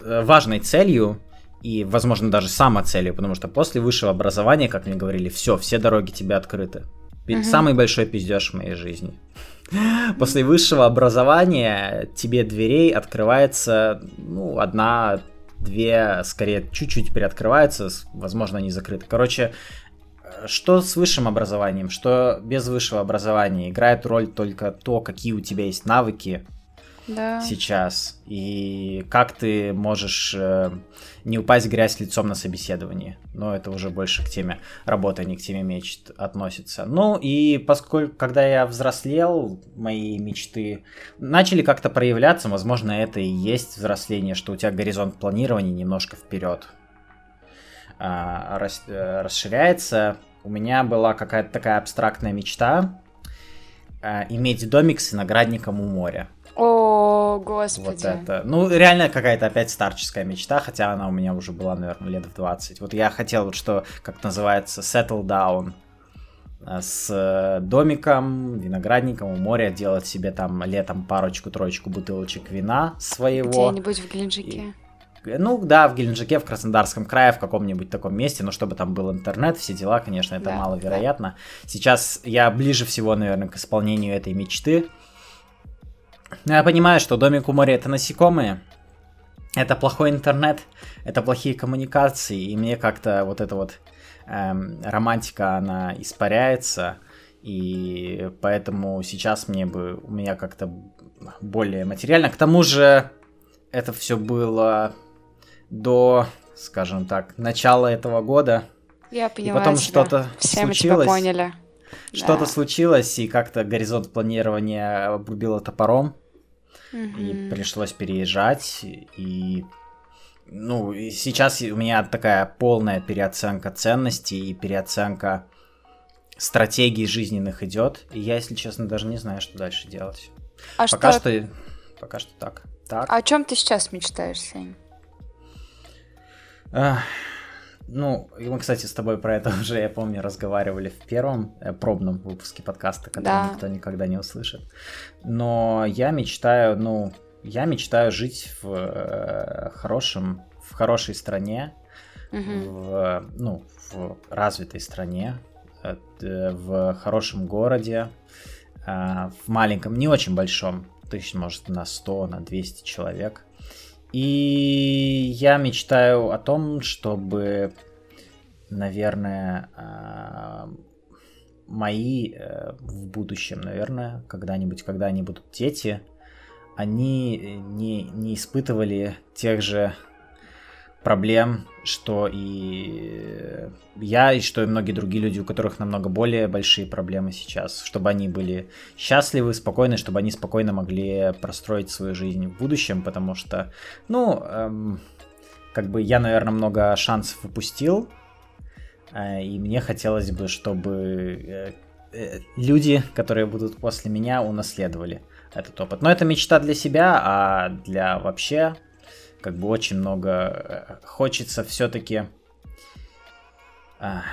э важной целью и, возможно, даже самоцелью, потому что после высшего образования, как мне говорили, все, все дороги тебе открыты. Угу. Самый большой пиздеж в моей жизни. После высшего образования тебе дверей открывается, ну, одна, две, скорее, чуть-чуть приоткрывается, возможно, они закрыты. Короче, что с высшим образованием, что без высшего образования играет роль только то, какие у тебя есть навыки, да. сейчас. И как ты можешь э, не упасть в грязь лицом на собеседовании. Но это уже больше к теме работы, а не к теме мечт относится. Ну и поскольку, когда я взрослел, мои мечты начали как-то проявляться, возможно, это и есть взросление, что у тебя горизонт планирования немножко вперед а, рас, э, расширяется. У меня была какая-то такая абстрактная мечта а, иметь домик с виноградником у моря. О, господи. Вот это. Ну, реально какая-то опять старческая мечта, хотя она у меня уже была, наверное, лет в 20. Вот я хотел вот что, как называется, settle down э, с э, домиком, виноградником у моря, делать себе там летом парочку-троечку бутылочек вина своего. Где-нибудь в Геленджике. И... Ну да, в Геленджике, в Краснодарском крае, в каком-нибудь таком месте, но чтобы там был интернет, все дела, конечно, это да, маловероятно. Да. Сейчас я ближе всего, наверное, к исполнению этой мечты. Но я понимаю, что домик у моря это насекомые, это плохой интернет, это плохие коммуникации, и мне как-то вот эта вот эм, романтика, она испаряется, и поэтому сейчас мне бы, у меня как-то более материально. К тому же это все было до, скажем так, начала этого года. Я поняла И потом что-то случилось. поняли. Что-то да. случилось, и как-то горизонт планирования обрубило топором. Угу. И пришлось переезжать. И ну, и сейчас у меня такая полная переоценка ценностей и переоценка стратегий жизненных идет. И я, если честно, даже не знаю, что дальше делать. А пока что... что... Пока что так. так. А о чем ты сейчас мечтаешь, Сень? Ну, мы, кстати, с тобой про это уже, я помню, разговаривали в первом э, пробном выпуске подкаста, который да. никто никогда не услышит. Но я мечтаю, ну, я мечтаю жить в э, хорошем, в хорошей стране, угу. в, ну, в развитой стране, э, в хорошем городе, э, в маленьком, не очень большом, тысяч, может, на 100, на 200 человек, и я мечтаю о том, чтобы, наверное, а, мои э, в будущем, наверное, когда-нибудь, когда они будут дети, они не, не испытывали тех же проблем, что и я, и что и многие другие люди, у которых намного более большие проблемы сейчас, чтобы они были счастливы, спокойны, чтобы они спокойно могли простроить свою жизнь в будущем, потому что, ну, эм, как бы я, наверное, много шансов упустил, э, и мне хотелось бы, чтобы э, э, люди, которые будут после меня, унаследовали этот опыт. Но это мечта для себя, а для вообще как бы очень много э, хочется все-таки... А,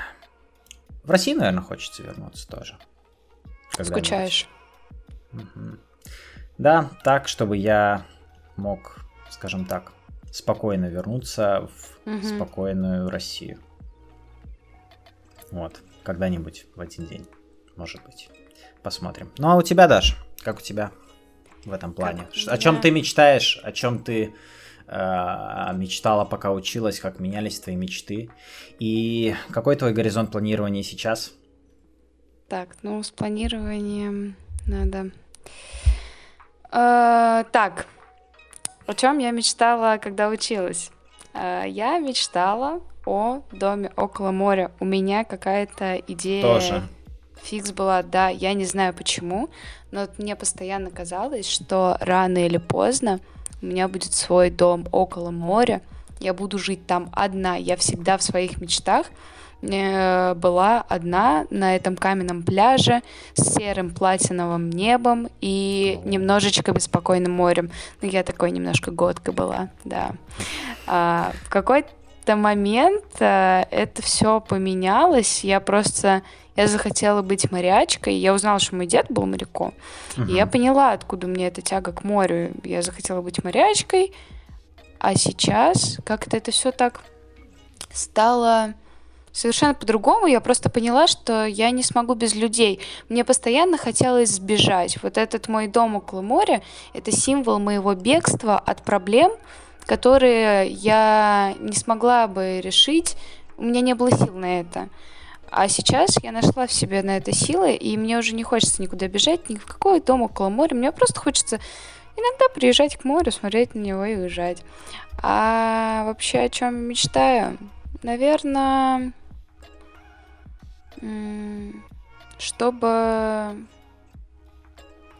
в России, наверное, хочется вернуться тоже. Скучаешь. Угу. Да, так, чтобы я мог, скажем так, спокойно вернуться в угу. спокойную Россию. Вот, когда-нибудь в один день, может быть. Посмотрим. Ну а у тебя, Даш, как у тебя в этом плане? Как о чем ты мечтаешь, о чем ты мечтала, пока училась, как менялись твои мечты. И какой твой горизонт планирования сейчас? Так, ну, с планированием надо... Э, так, о чем я мечтала, когда училась? Э, я мечтала о доме около моря. У меня какая-то идея... Тоже. Фикс была, да, я не знаю почему, но мне постоянно казалось, что рано или поздно у меня будет свой дом около моря, я буду жить там одна. Я всегда в своих мечтах э, была одна на этом каменном пляже с серым платиновым небом и немножечко беспокойным морем. Ну, я такой немножко годка была, да. А, в какой-то момент а, это все поменялось. Я просто я захотела быть морячкой. Я узнала, что мой дед был моряком. Uh-huh. И я поняла, откуда мне эта тяга к морю. Я захотела быть морячкой. А сейчас как-то это все так стало совершенно по-другому. Я просто поняла, что я не смогу без людей. Мне постоянно хотелось сбежать. Вот этот мой дом около моря — это символ моего бегства от проблем, которые я не смогла бы решить. У меня не было сил на это. А сейчас я нашла в себе на это силы, и мне уже не хочется никуда бежать, ни в какой дом около моря. Мне просто хочется иногда приезжать к морю, смотреть на него и уезжать. А вообще о чем мечтаю? Наверное, чтобы...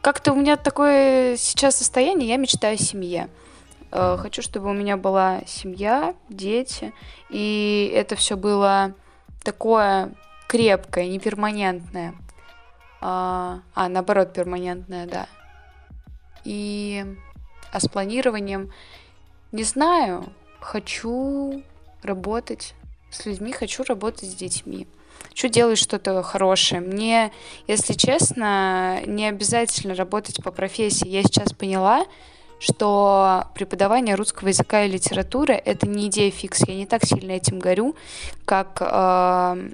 Как-то у меня такое сейчас состояние, я мечтаю о семье. Э, хочу, чтобы у меня была семья, дети, и это все было такое крепкое, не перманентное. А, а, наоборот, перманентное, да. И а с планированием не знаю, хочу работать с людьми, хочу работать с детьми. Хочу делать что-то хорошее. Мне, если честно, не обязательно работать по профессии. Я сейчас поняла, что преподавание русского языка и литературы — это не идея фикс. Я не так сильно этим горю, как э,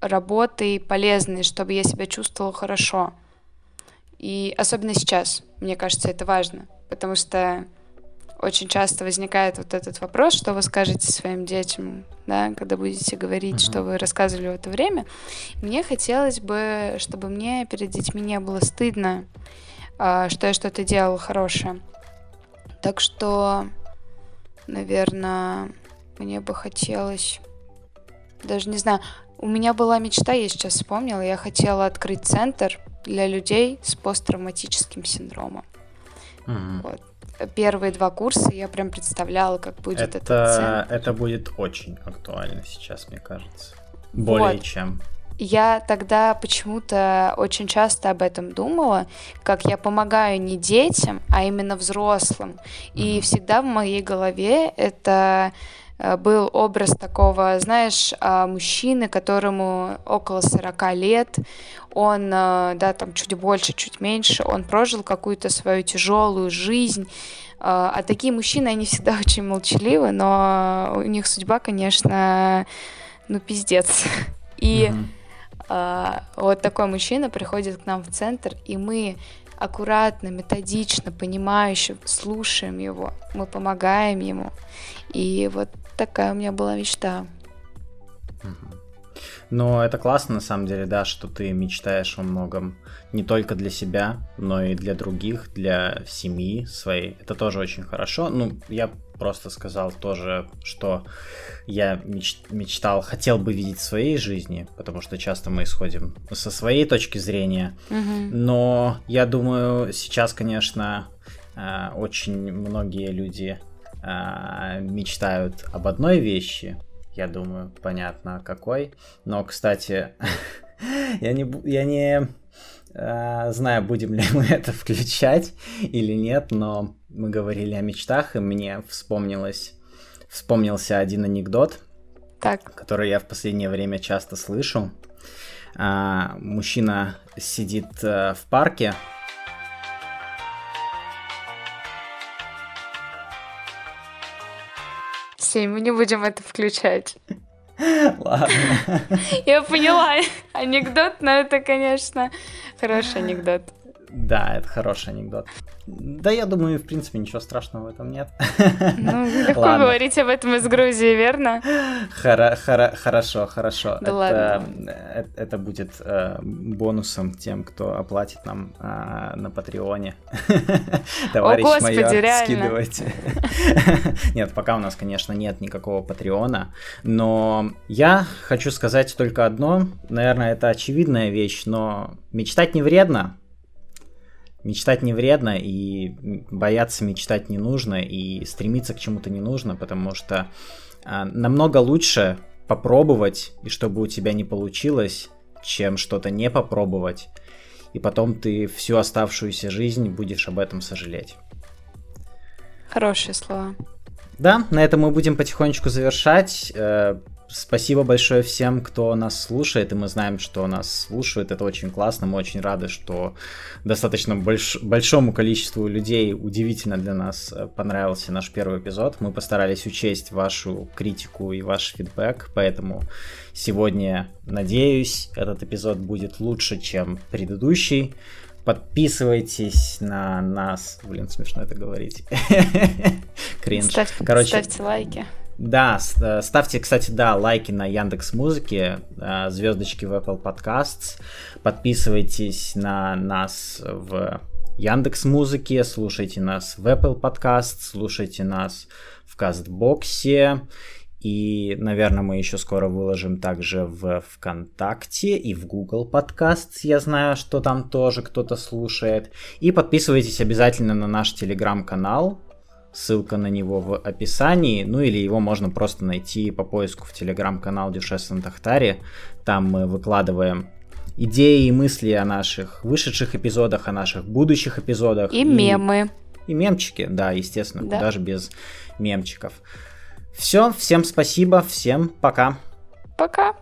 работой полезной, чтобы я себя чувствовала хорошо. И особенно сейчас, мне кажется, это важно, потому что очень часто возникает вот этот вопрос, что вы скажете своим детям, да, когда будете говорить, uh-huh. что вы рассказывали в это время. Мне хотелось бы, чтобы мне перед детьми не было стыдно, что я что-то делала хорошее. Так что, наверное, мне бы хотелось, даже не знаю, у меня была мечта, я сейчас вспомнила, я хотела открыть центр для людей с посттравматическим синдромом. Mm-hmm. Вот. Первые два курса я прям представляла, как будет это, этот центр. Это будет очень актуально сейчас, мне кажется. Более вот. чем. Я тогда почему-то очень часто об этом думала, как я помогаю не детям, а именно взрослым. И всегда в моей голове это э, был образ такого, знаешь, а, мужчины, которому около 40 лет, он, э, да, там чуть больше, чуть меньше, он прожил какую-то свою тяжелую жизнь, а, а такие мужчины, они всегда очень молчаливы, но у них судьба, конечно, ну, пиздец. И mm-hmm вот такой мужчина приходит к нам в центр, и мы аккуратно, методично, понимающе слушаем его, мы помогаем ему. И вот такая у меня была мечта. Но это классно, на самом деле, да, что ты мечтаешь о многом не только для себя, но и для других, для семьи своей. Это тоже очень хорошо. Ну, я просто сказал тоже, что я меч- мечтал, хотел бы видеть в своей жизни, потому что часто мы исходим со своей точки зрения. Мгм. Но я думаю, сейчас, конечно, а, очень многие люди а, мечтают об одной вещи. Я думаю, понятно какой. Но, кстати, я не, я не знаю, будем ли мы это включать или нет, но мы говорили о мечтах, и мне вспомнилось, вспомнился один анекдот, Так, который я в последнее время часто слышу. А, мужчина сидит э, в парке. Сень, мы не будем это включать. Ладно. Я поняла анекдот, но это, конечно, хороший анекдот. Да, это хороший анекдот. Да, я думаю, в принципе, ничего страшного в этом нет. Ну, легко Ладно. говорить об этом из Грузии, верно? Хора- хора- хорошо, хорошо. Да это, ладно. э, это будет э, бонусом тем, кто оплатит нам э, на Патреоне. Товарищ Господи, майор, реально. скидывайте. Нет, пока у нас, конечно, нет никакого Патреона, но я хочу сказать только одно. Наверное, это очевидная вещь, но мечтать не вредно. Мечтать не вредно, и бояться мечтать не нужно, и стремиться к чему-то не нужно, потому что а, намного лучше попробовать, и чтобы у тебя не получилось, чем что-то не попробовать, и потом ты всю оставшуюся жизнь будешь об этом сожалеть. Хорошие слова. Да, на этом мы будем потихонечку завершать. Спасибо большое всем, кто нас слушает, и мы знаем, что нас слушают. Это очень классно. Мы очень рады, что достаточно больш- большому количеству людей удивительно для нас э, понравился наш первый эпизод. Мы постарались учесть вашу критику и ваш фидбэк, поэтому сегодня, надеюсь, этот эпизод будет лучше, чем предыдущий. Подписывайтесь на нас. Блин, смешно это говорить. Кринж. Ставь- Короче, Ставьте лайки. Да, э, ставьте, кстати, да, лайки на Яндекс Музыке, звездочки в Apple Podcasts, подписывайтесь на нас в Яндекс Музыке, слушайте нас в Apple Podcast, слушайте нас в Кастбоксе, и, наверное, мы еще скоро выложим также в ВКонтакте и в Google Podcasts. Я знаю, что там тоже кто-то слушает. И подписывайтесь обязательно на наш телеграм-канал. Ссылка на него в описании. Ну или его можно просто найти по поиску в телеграм-канал Дюше Сантахтари. Там мы выкладываем идеи и мысли о наших вышедших эпизодах, о наших будущих эпизодах. И мемы. И мемчики, да, естественно, Да. куда же без мемчиков. Все, всем спасибо, всем пока. Пока.